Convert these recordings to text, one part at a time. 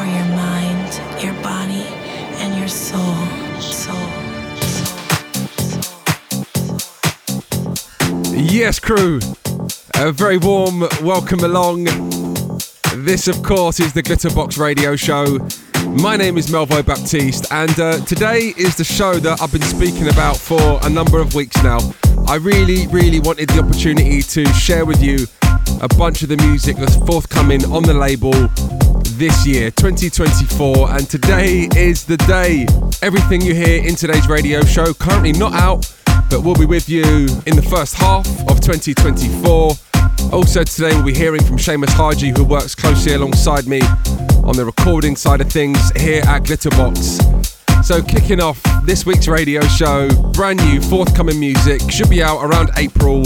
for your mind, your body, and your soul. Soul. Yes, crew. A very warm welcome along. This, of course, is the Glitterbox Radio Show. My name is Melvo Baptiste, and uh, today is the show that I've been speaking about for a number of weeks now. I really, really wanted the opportunity to share with you a bunch of the music that's forthcoming on the label this year, 2024, and today is the day. Everything you hear in today's radio show currently not out, but we'll be with you in the first half of 2024. Also, today we'll be hearing from Seamus Haji, who works closely alongside me on the recording side of things here at Glitterbox. So, kicking off this week's radio show, brand new forthcoming music, should be out around April.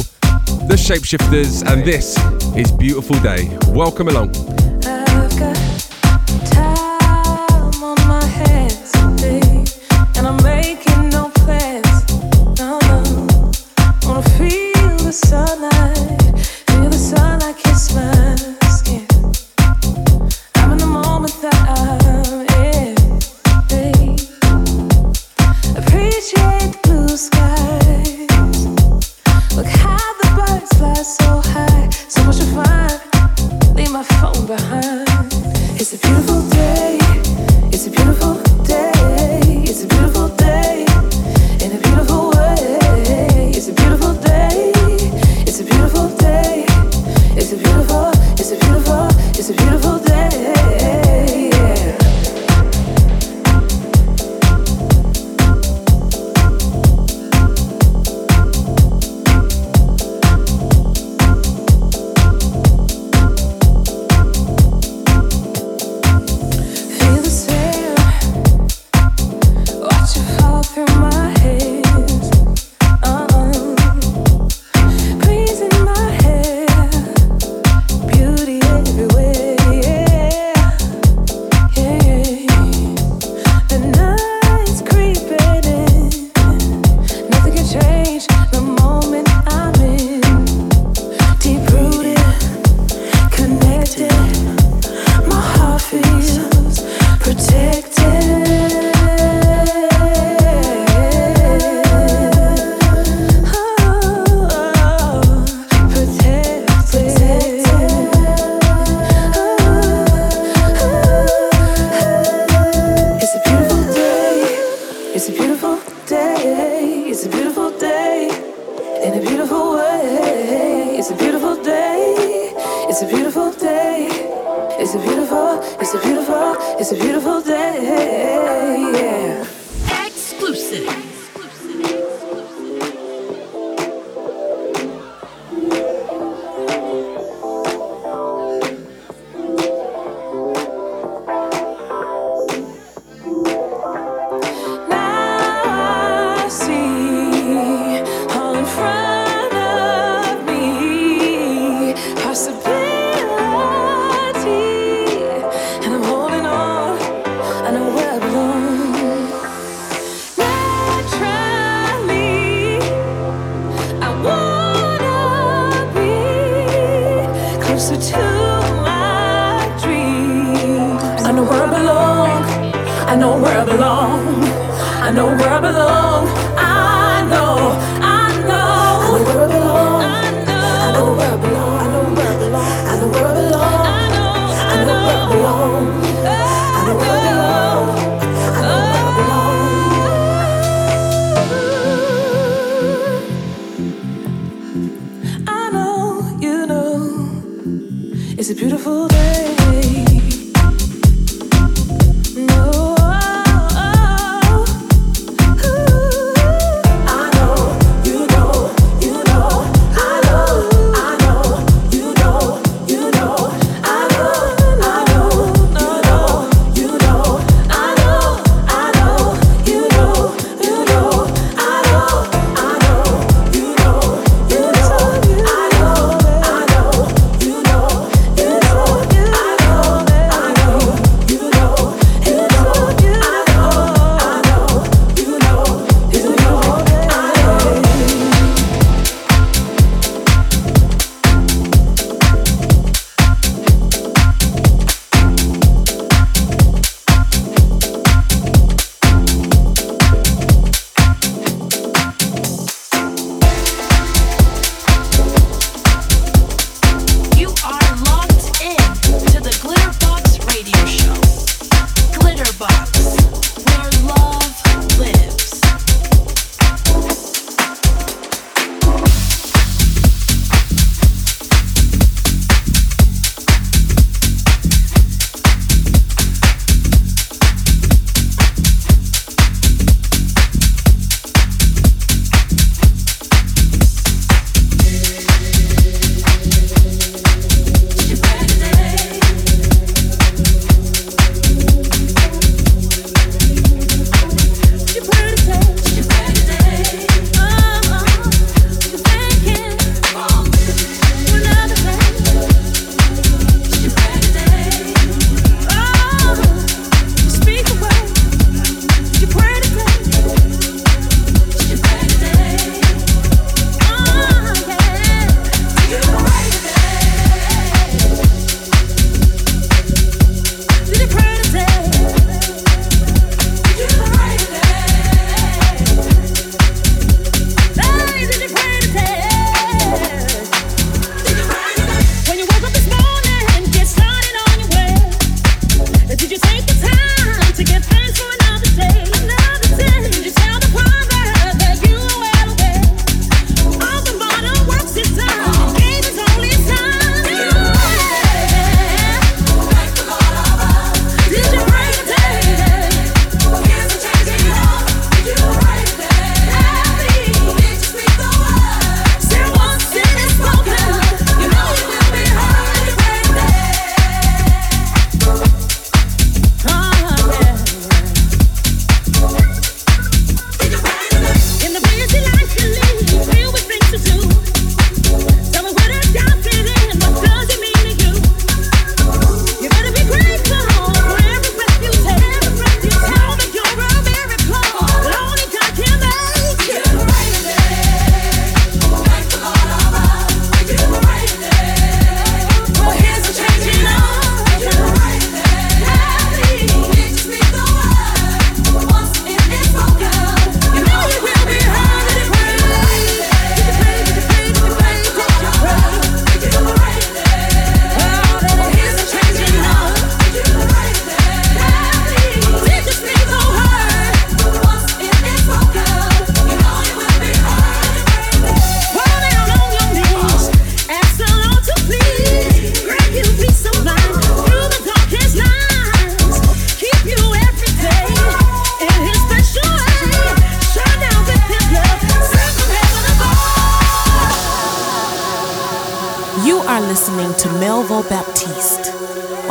The Shapeshifters, and this is Beautiful Day. Welcome along.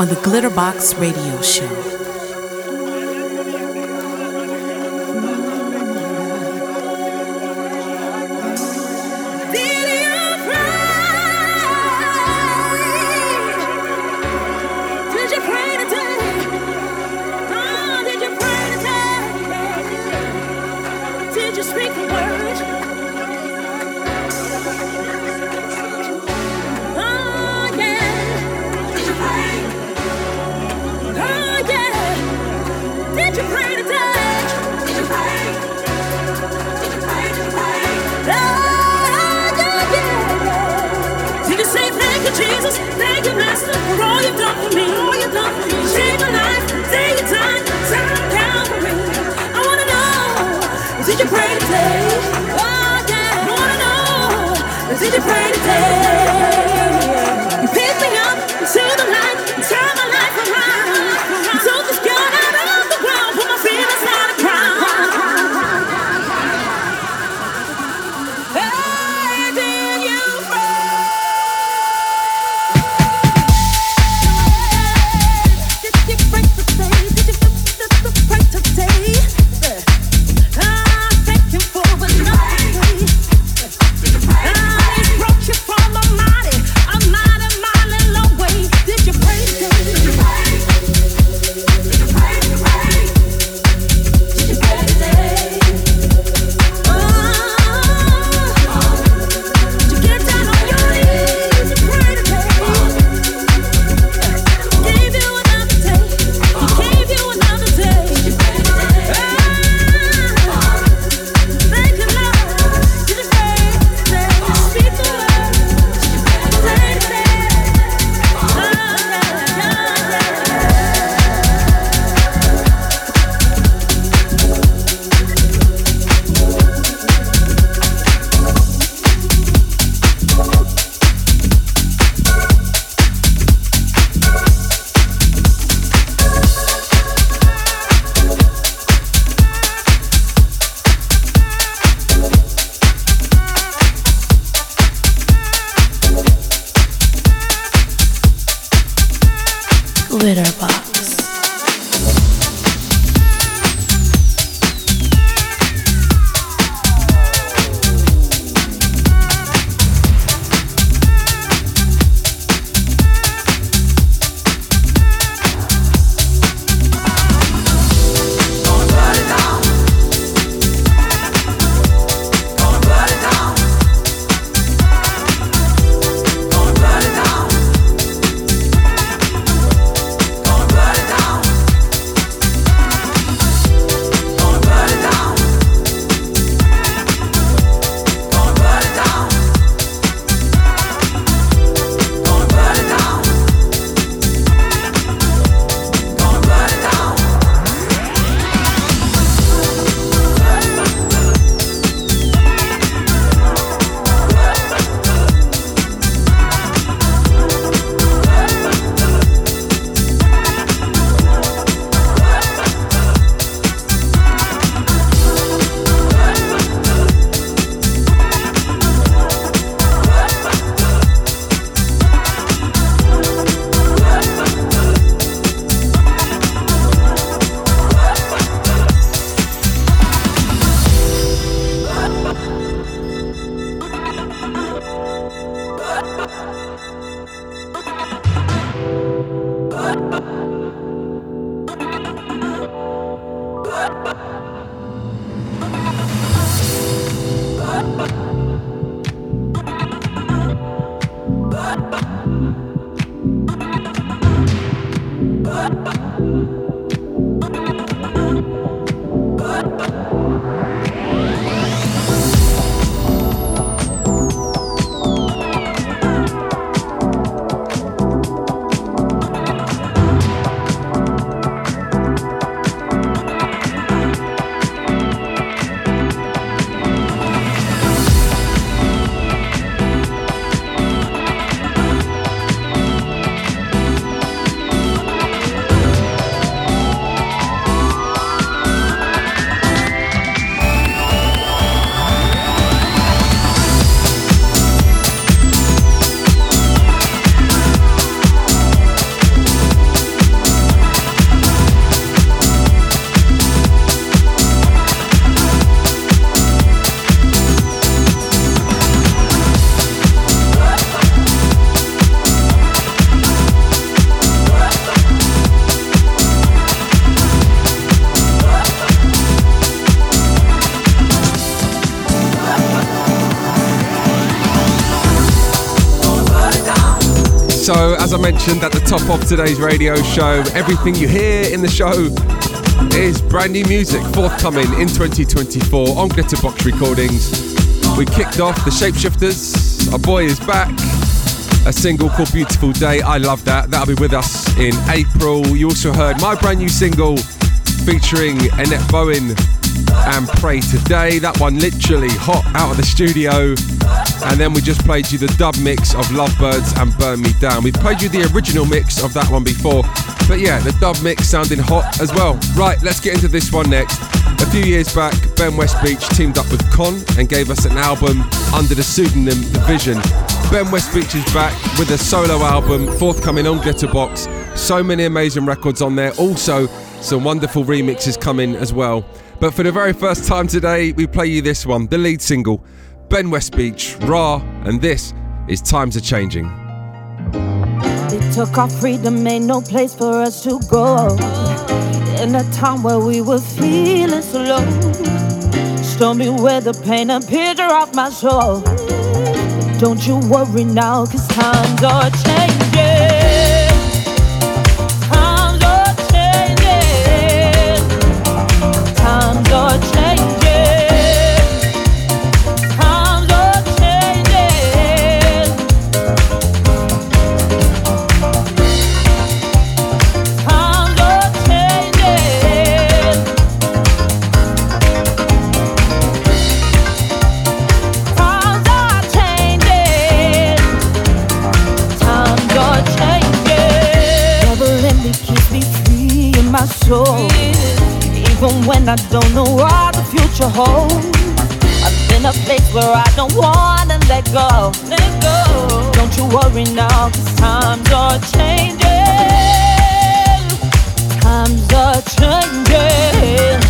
On the Glitterbox Radio Show. As I mentioned at the top of today's radio show, everything you hear in the show is brand new music forthcoming in 2024 on Glitterbox Recordings. We kicked off the Shapeshifters, our Boy Is Back, a single called Beautiful Day. I love that. That'll be with us in April. You also heard my brand new single featuring Annette Bowen and Pray Today. That one literally hot out of the studio. And then we just played you the dub mix of Lovebirds and Burn Me Down. We played you the original mix of that one before. But yeah, the dub mix sounding hot as well. Right, let's get into this one next. A few years back, Ben Westbeach teamed up with Kon and gave us an album under the pseudonym The Vision. Ben Westbeach is back with a solo album forthcoming on Glitterbox. So many amazing records on there. Also, some wonderful remixes coming as well. But for the very first time today, we play you this one, the lead single, Ben Westbeach, Ra, and this is Times Are Changing. They took our freedom, made no place for us to go. In a time where we were feeling so low. Stormy weather paint a picture of my soul. Don't you worry now, cause times are changing. Soul. Even when I don't know what the future holds. I'm in a place where I don't wanna let go. Let go. Don't you worry now, cause times are changing. Times are changing.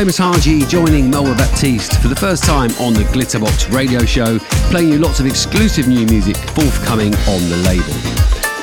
Seamus Haji joining Melvo Baptiste for the first time on the Glitterbox radio show, playing you lots of exclusive new music forthcoming on the label.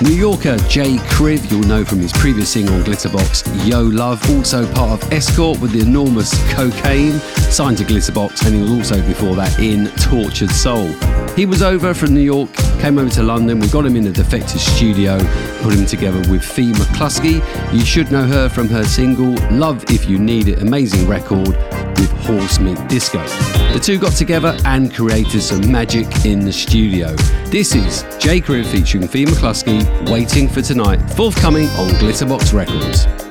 New Yorker JKriv, you'll know from his previous single on Glitterbox, Yo Love, also part of Escort with the enormous Cocaine, signed to Glitterbox, and he was also before that in Tortured Soul. He was over from New York, came over to London, we got him in the Defected studio, put him together with Fee McCluskey. You should know her from her single Love If You Need It, amazing record with Horse Meat Disco. The two got together and created some magic in the studio. This is JKriv featuring Fee McCluskey, Waiting for Tonight, forthcoming on Glitterbox Records.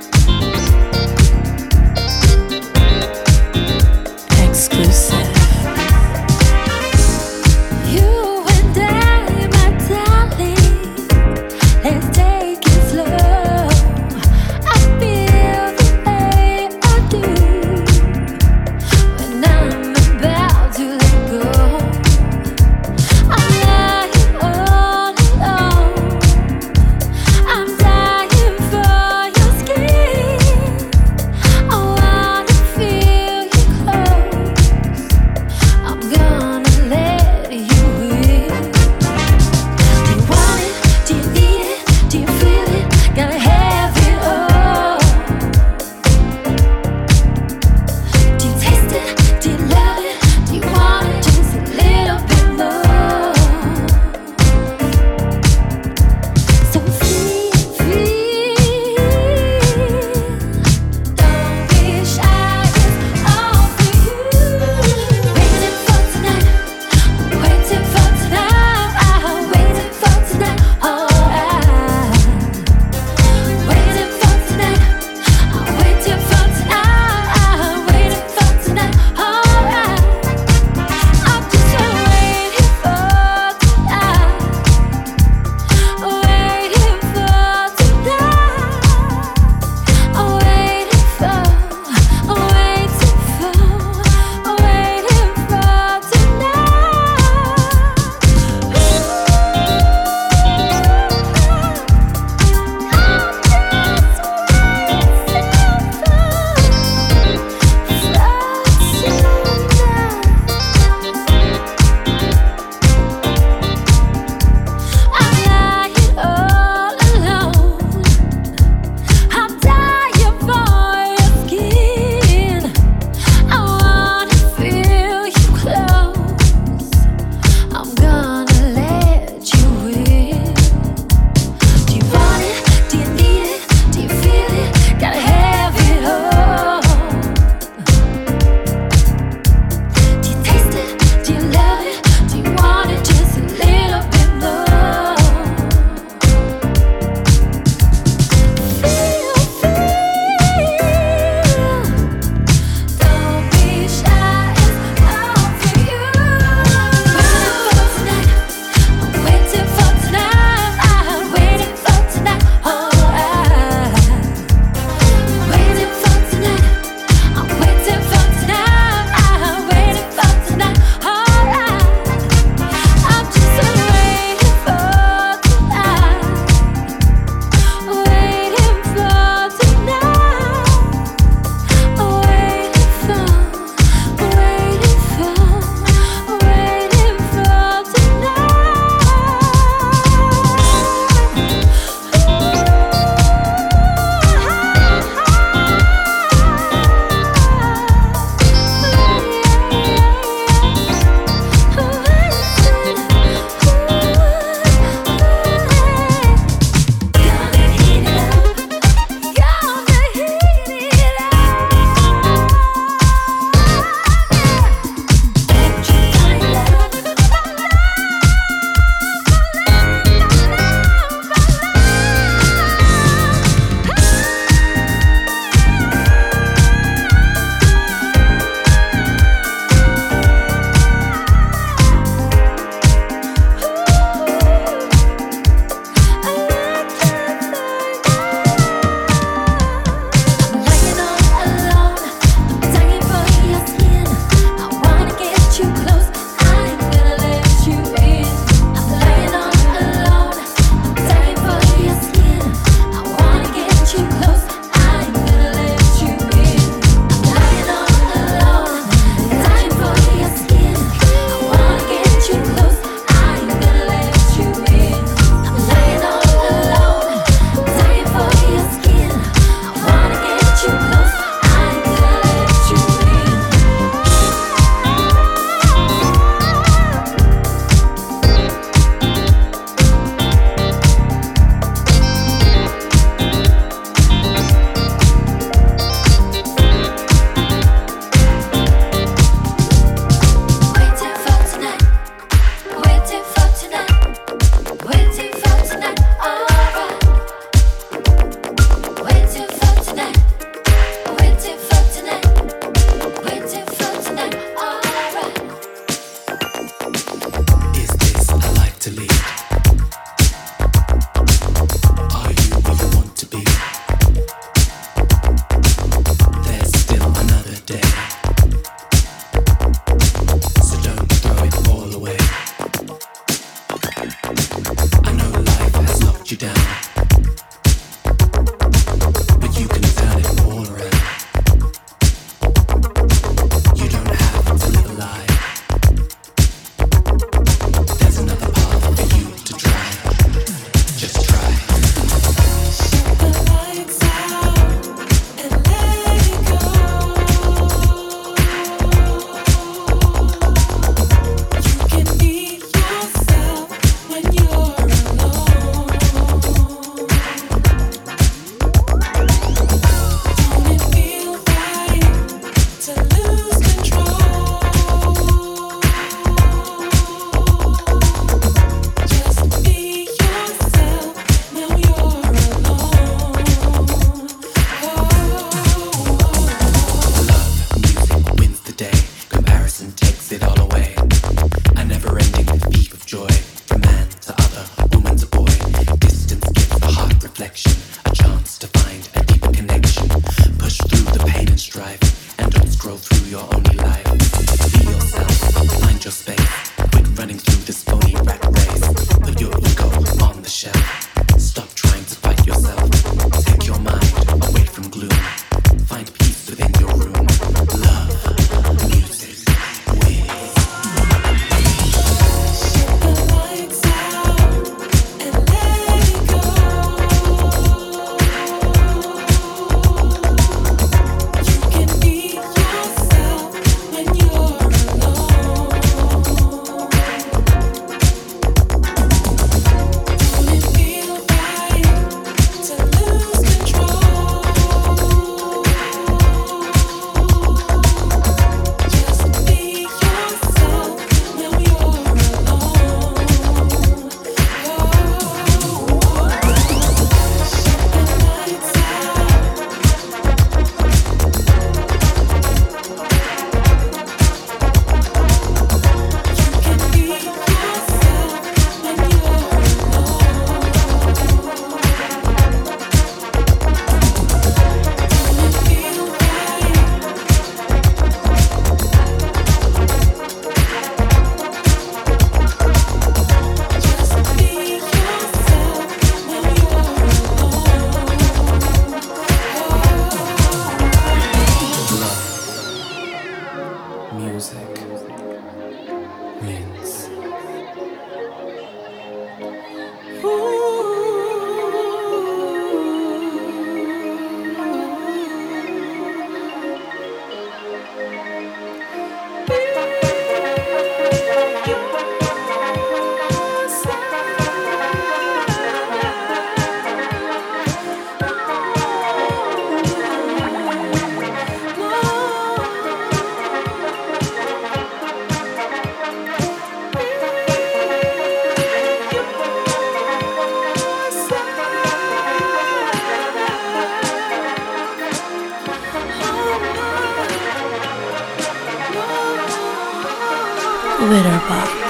Glitterbox.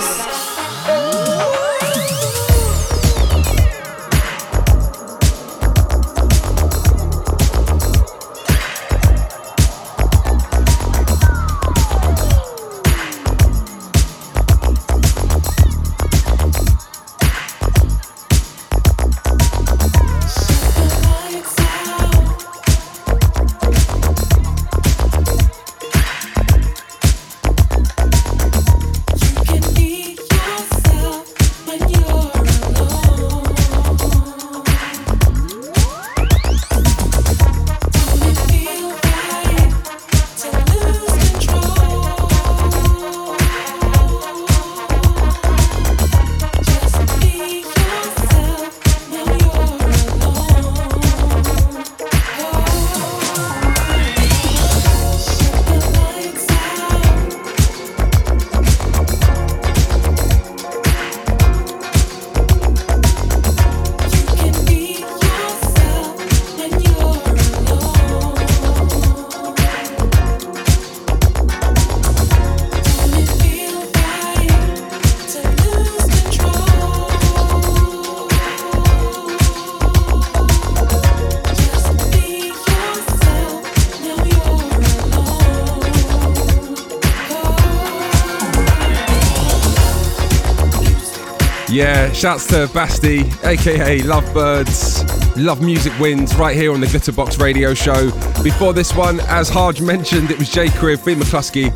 Shouts to Basti, aka Lovebirds. Love Music Wins right here on the Glitterbox Radio Show. Before this one, as Harj mentioned, it was JKriv, Fee McCluskey,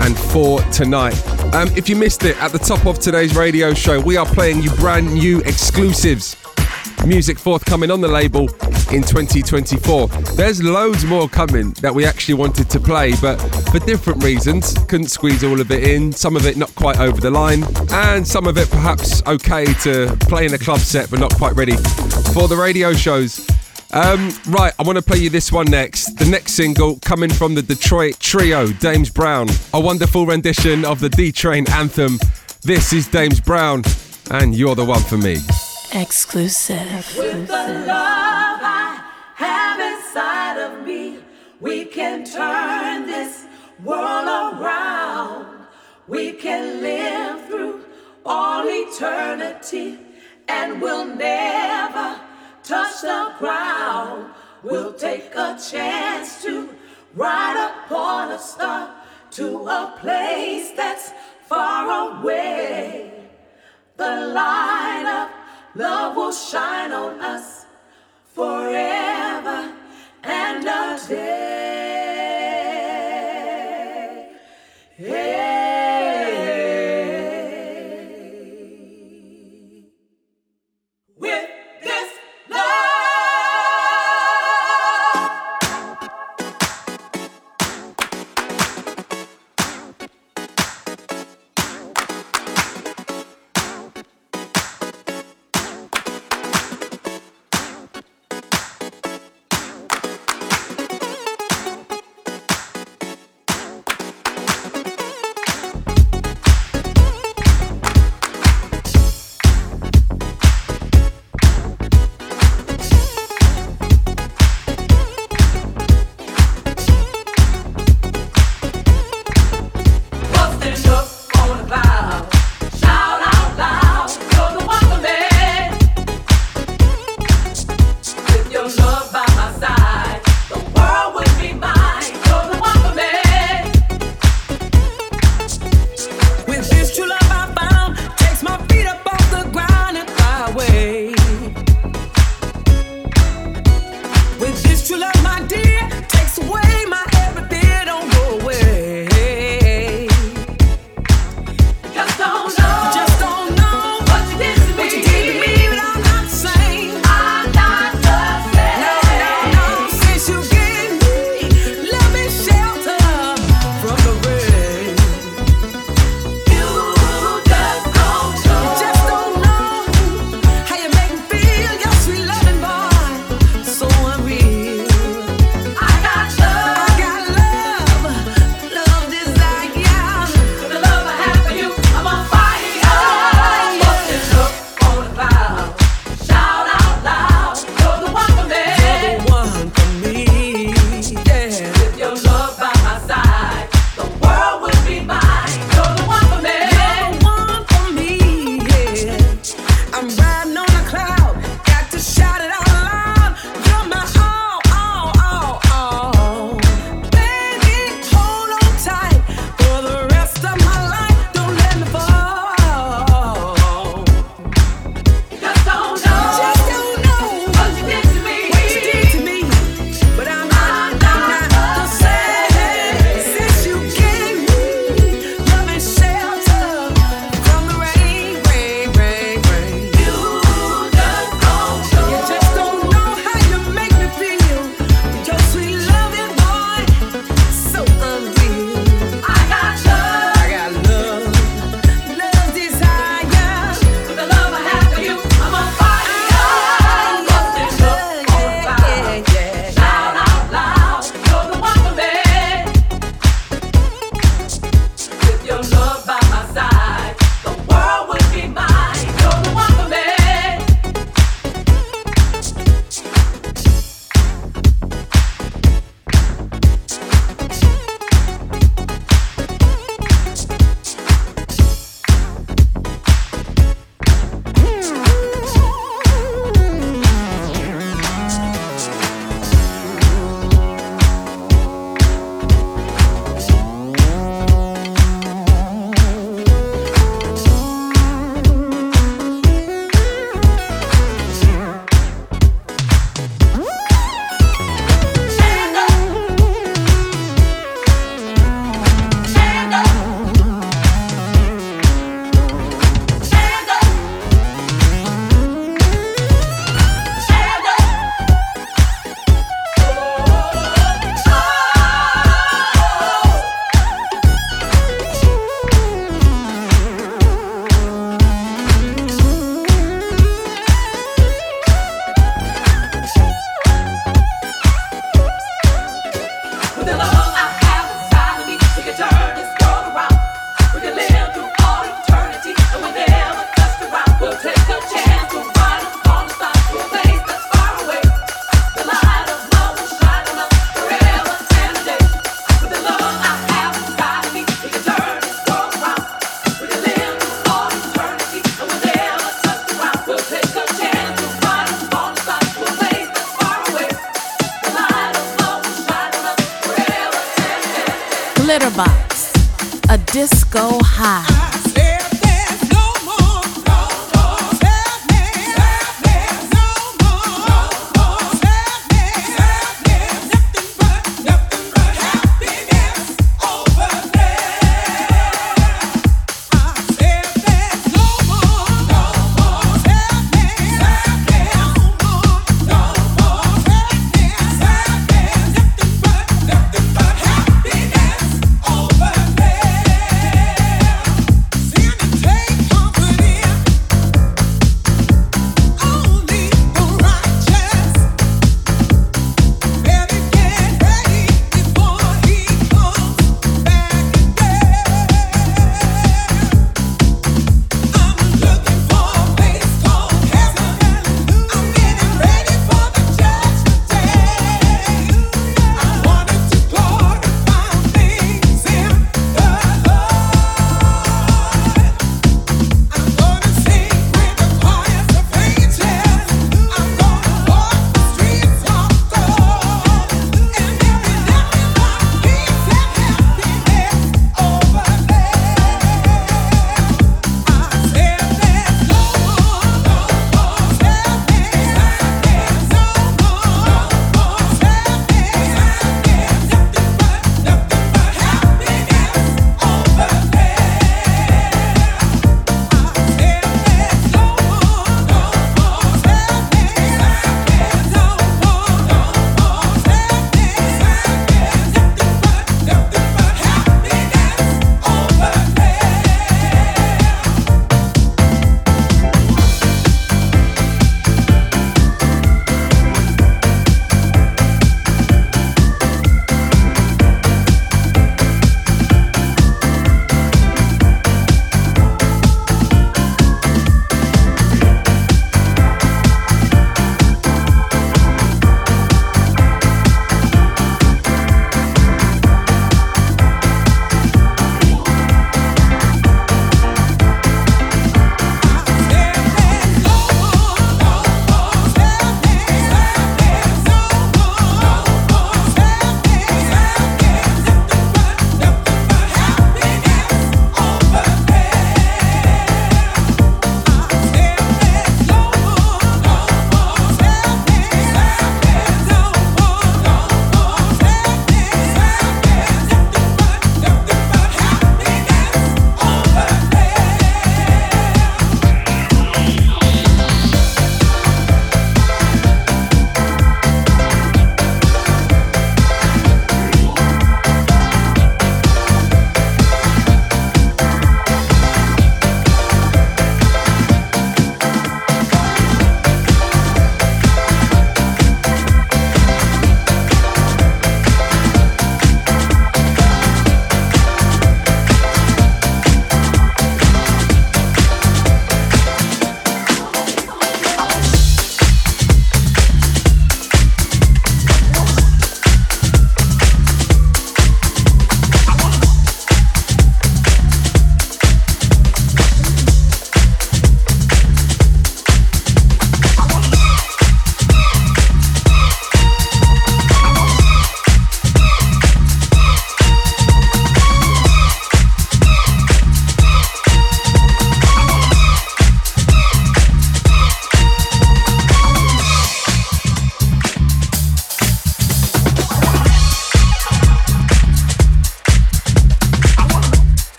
and For Tonight. Um, if you missed it, at the top of today's radio show, we are playing you brand new exclusives. Music forthcoming on the label in 2024. There's loads more coming that we actually wanted to play, but for different reasons, couldn't squeeze all of it in. Some of it not quite over the line, and some of it perhaps okay to play in a club set, but not quite ready for the radio shows. Um, right, I want to play you this one next. The next single coming from the Detroit trio, Dames Brown. A wonderful rendition of the D Train anthem. This is Dames Brown, and you're the one for me. Exclusive. Exclusive have inside of me. We can turn this world around. We can live through all eternity and we'll never touch the ground. We'll take a chance to ride upon a star to a place that's far away. The light of love will shine on us forever and a day.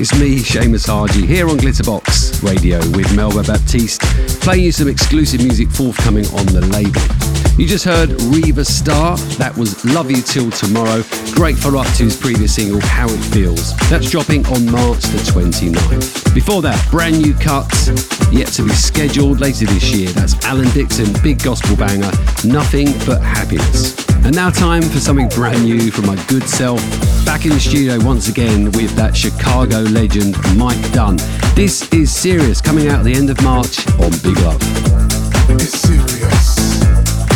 It's me, Seamus Haji, here on Glitterbox Radio with Melvo Baptiste, playing you some exclusive music forthcoming on the label. You just heard Riva Starr. That was Love You Till Tomorrow. Great follow up to his previous single, How It Feels. That's dropping on March the 29th. Before that, brand new cuts, yet to be scheduled later this year. That's Alan Dixon, big gospel banger, Nothing But Happiness. And now, time for something brand new from my good self. Back in the studio once again with that Chicago legend, Mike Dunn. This is Serious, coming out at the end of March on Big Love. It's serious.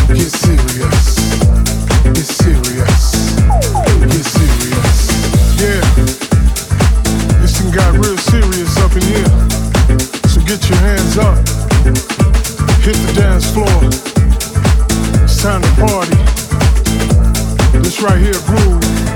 Get serious. Get serious. Get serious. Yeah. This thing got real serious up in here. So get your hands up. Hit the dance floor. It's time to party. This right here, groove.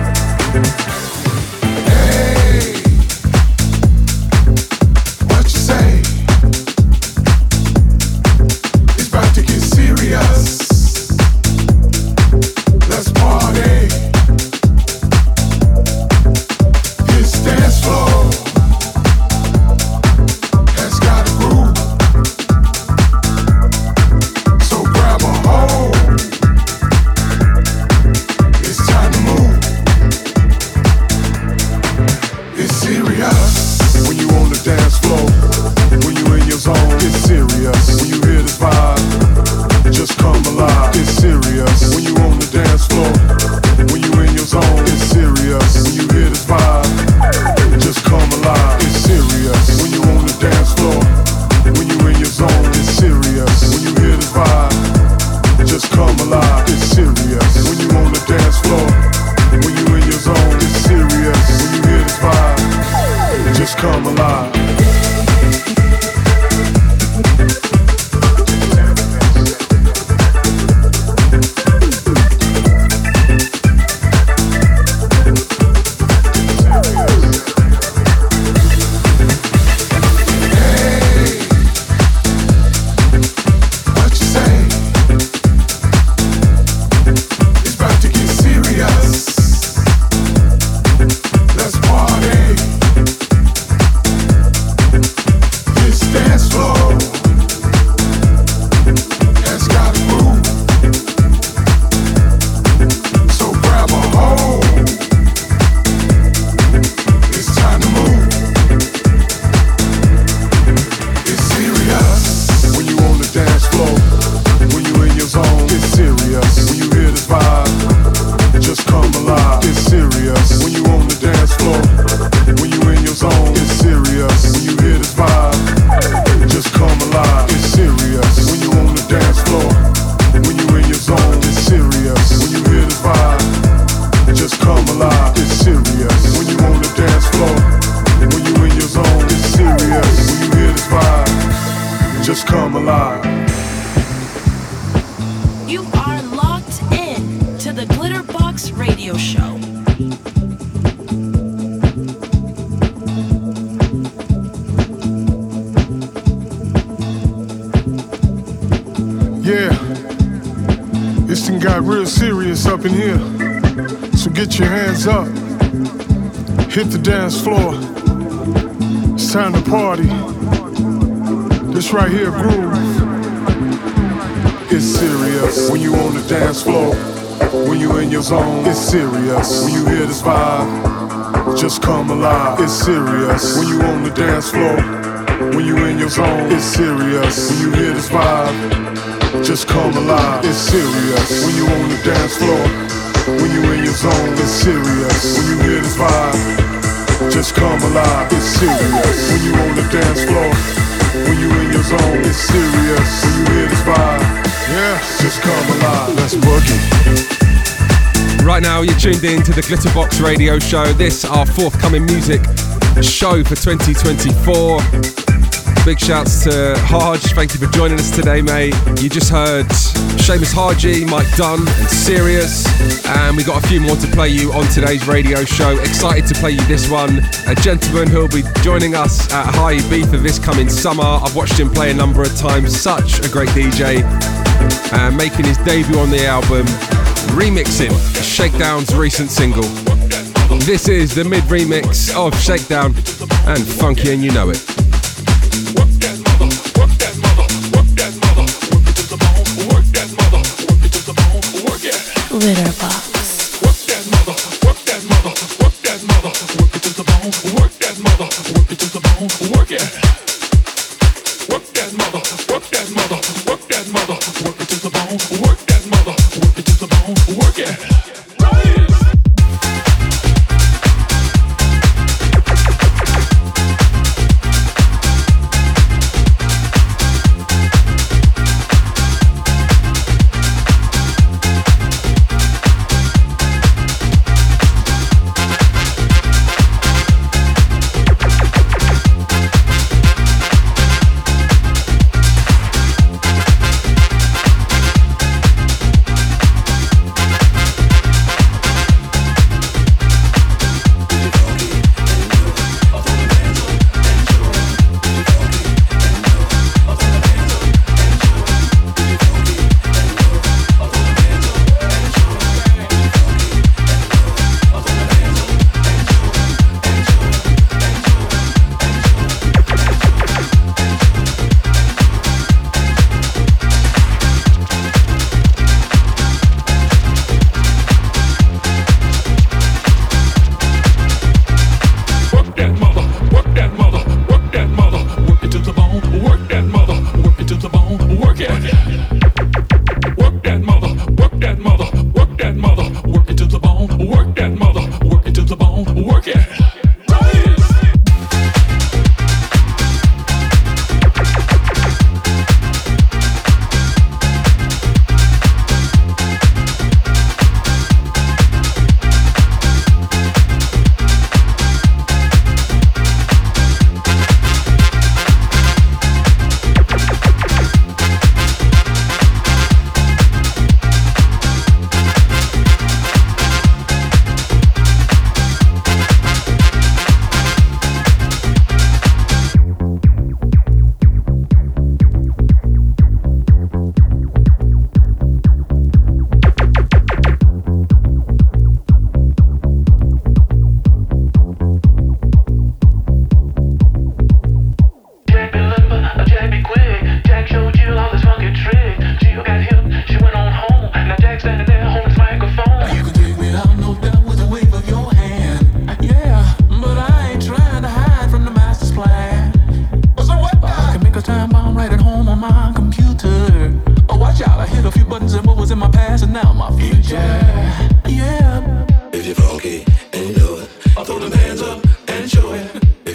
serious. When you hear this vibe, just come alive. It's serious. When you on the dance floor, when you in your zone, it's serious. When you hear this vibe, just come alive. It's serious. When you on the dance floor, when you in your zone, it's serious. When you hear this vibe, just come alive. It's serious. When you on the dance floor. When you in your zone, it's serious. When you hear this vibe, yeah, just come alive. Let's work it tuned in to the Glitterbox Radio Show. This our forthcoming music show for 2024. Big shouts to Harj. Thank you for joining us today, mate. You just heard Seamus Haji, Mike Dunn, and Serious. And we got a few more to play you on today's radio show. Excited to play you this one. A gentleman who'll be joining us at High for this coming summer. I've watched him play a number of times. Such a great DJ. And uh, making his debut on the album remixing Shakedown's recent single. This is the mid remix of Shakedown and Funky and You Know It. Glitterbox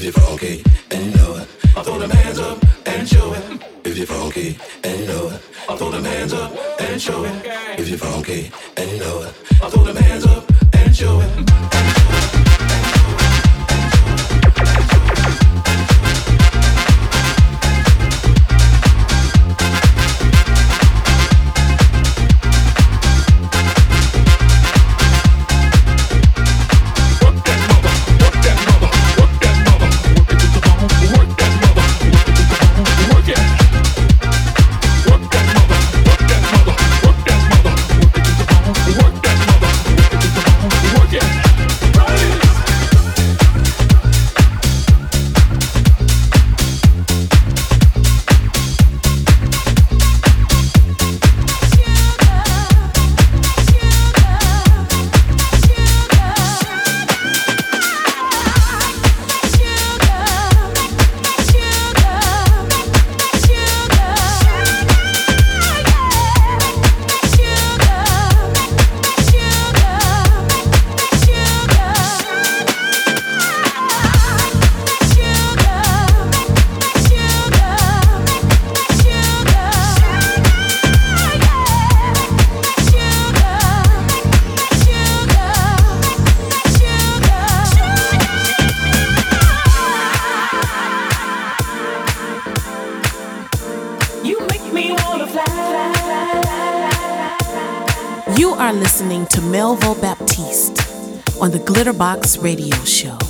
Radio Show. It. If You give that love Throw them hands up and do the things that make Radio happy.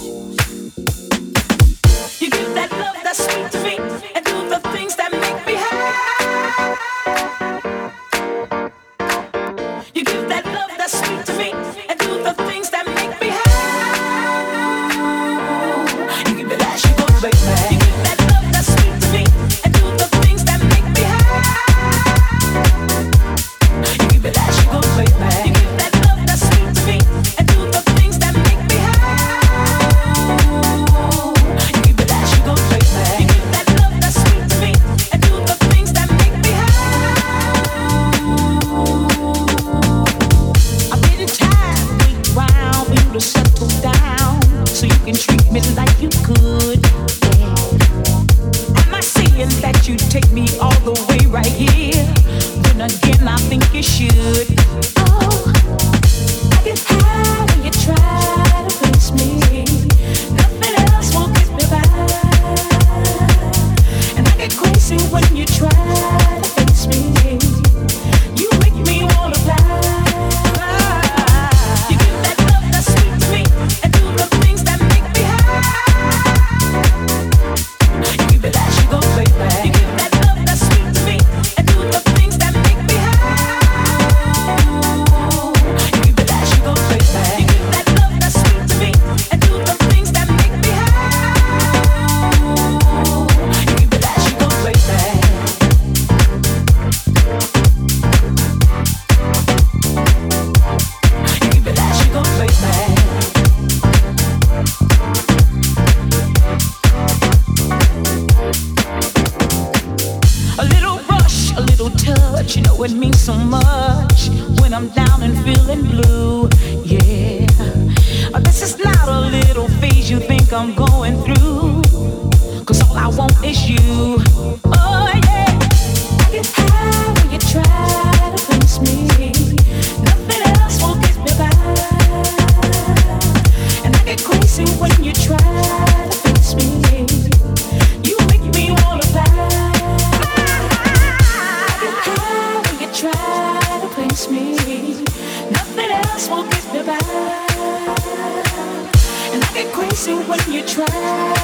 Things that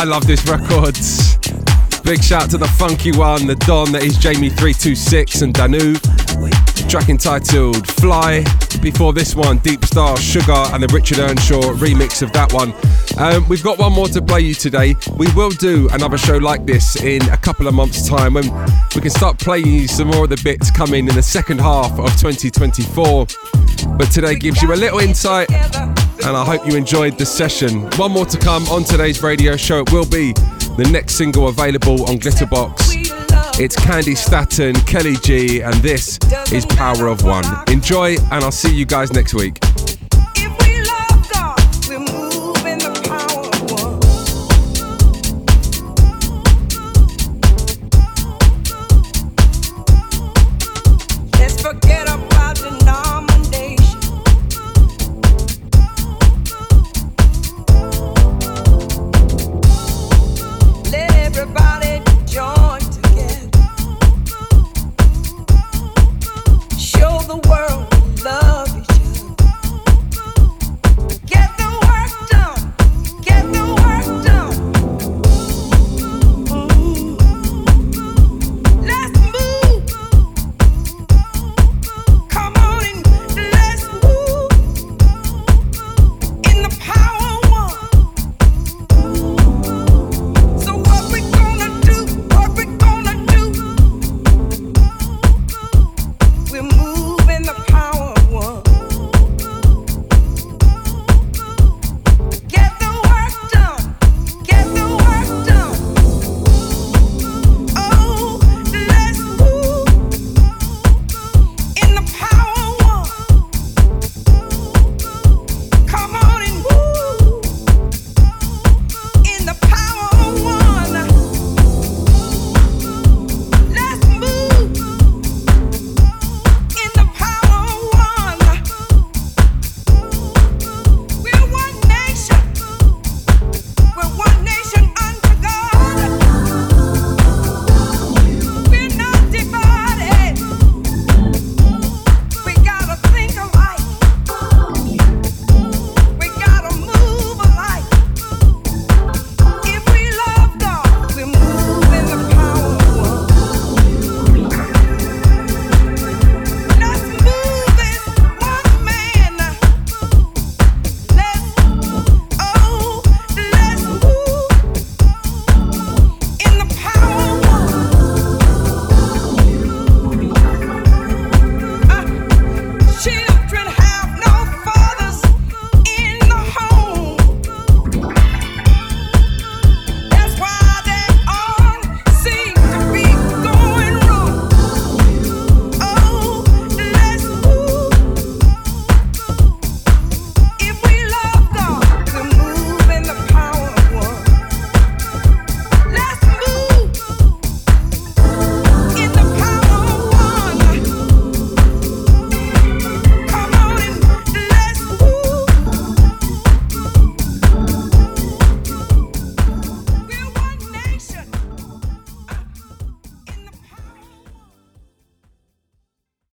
I love this record. Big shout to the funky one, the Don that is Jamie326 and Danu. Track entitled Fly. Before this one, Deep Star, Sugar, and the Richard Earnshaw remix of that one. Um, we've got one more to play you today. We will do another show like this in a couple of months' time when we can start playing you some more of the bits coming in the second half of 2024. But today gives you a little insight, and I hope you enjoyed the session. One more to come on today's radio show. It will be the next single available on Glitterbox. It's Candi Staton, Kelly G, and this is Power of One. Enjoy, and I'll see you guys next week.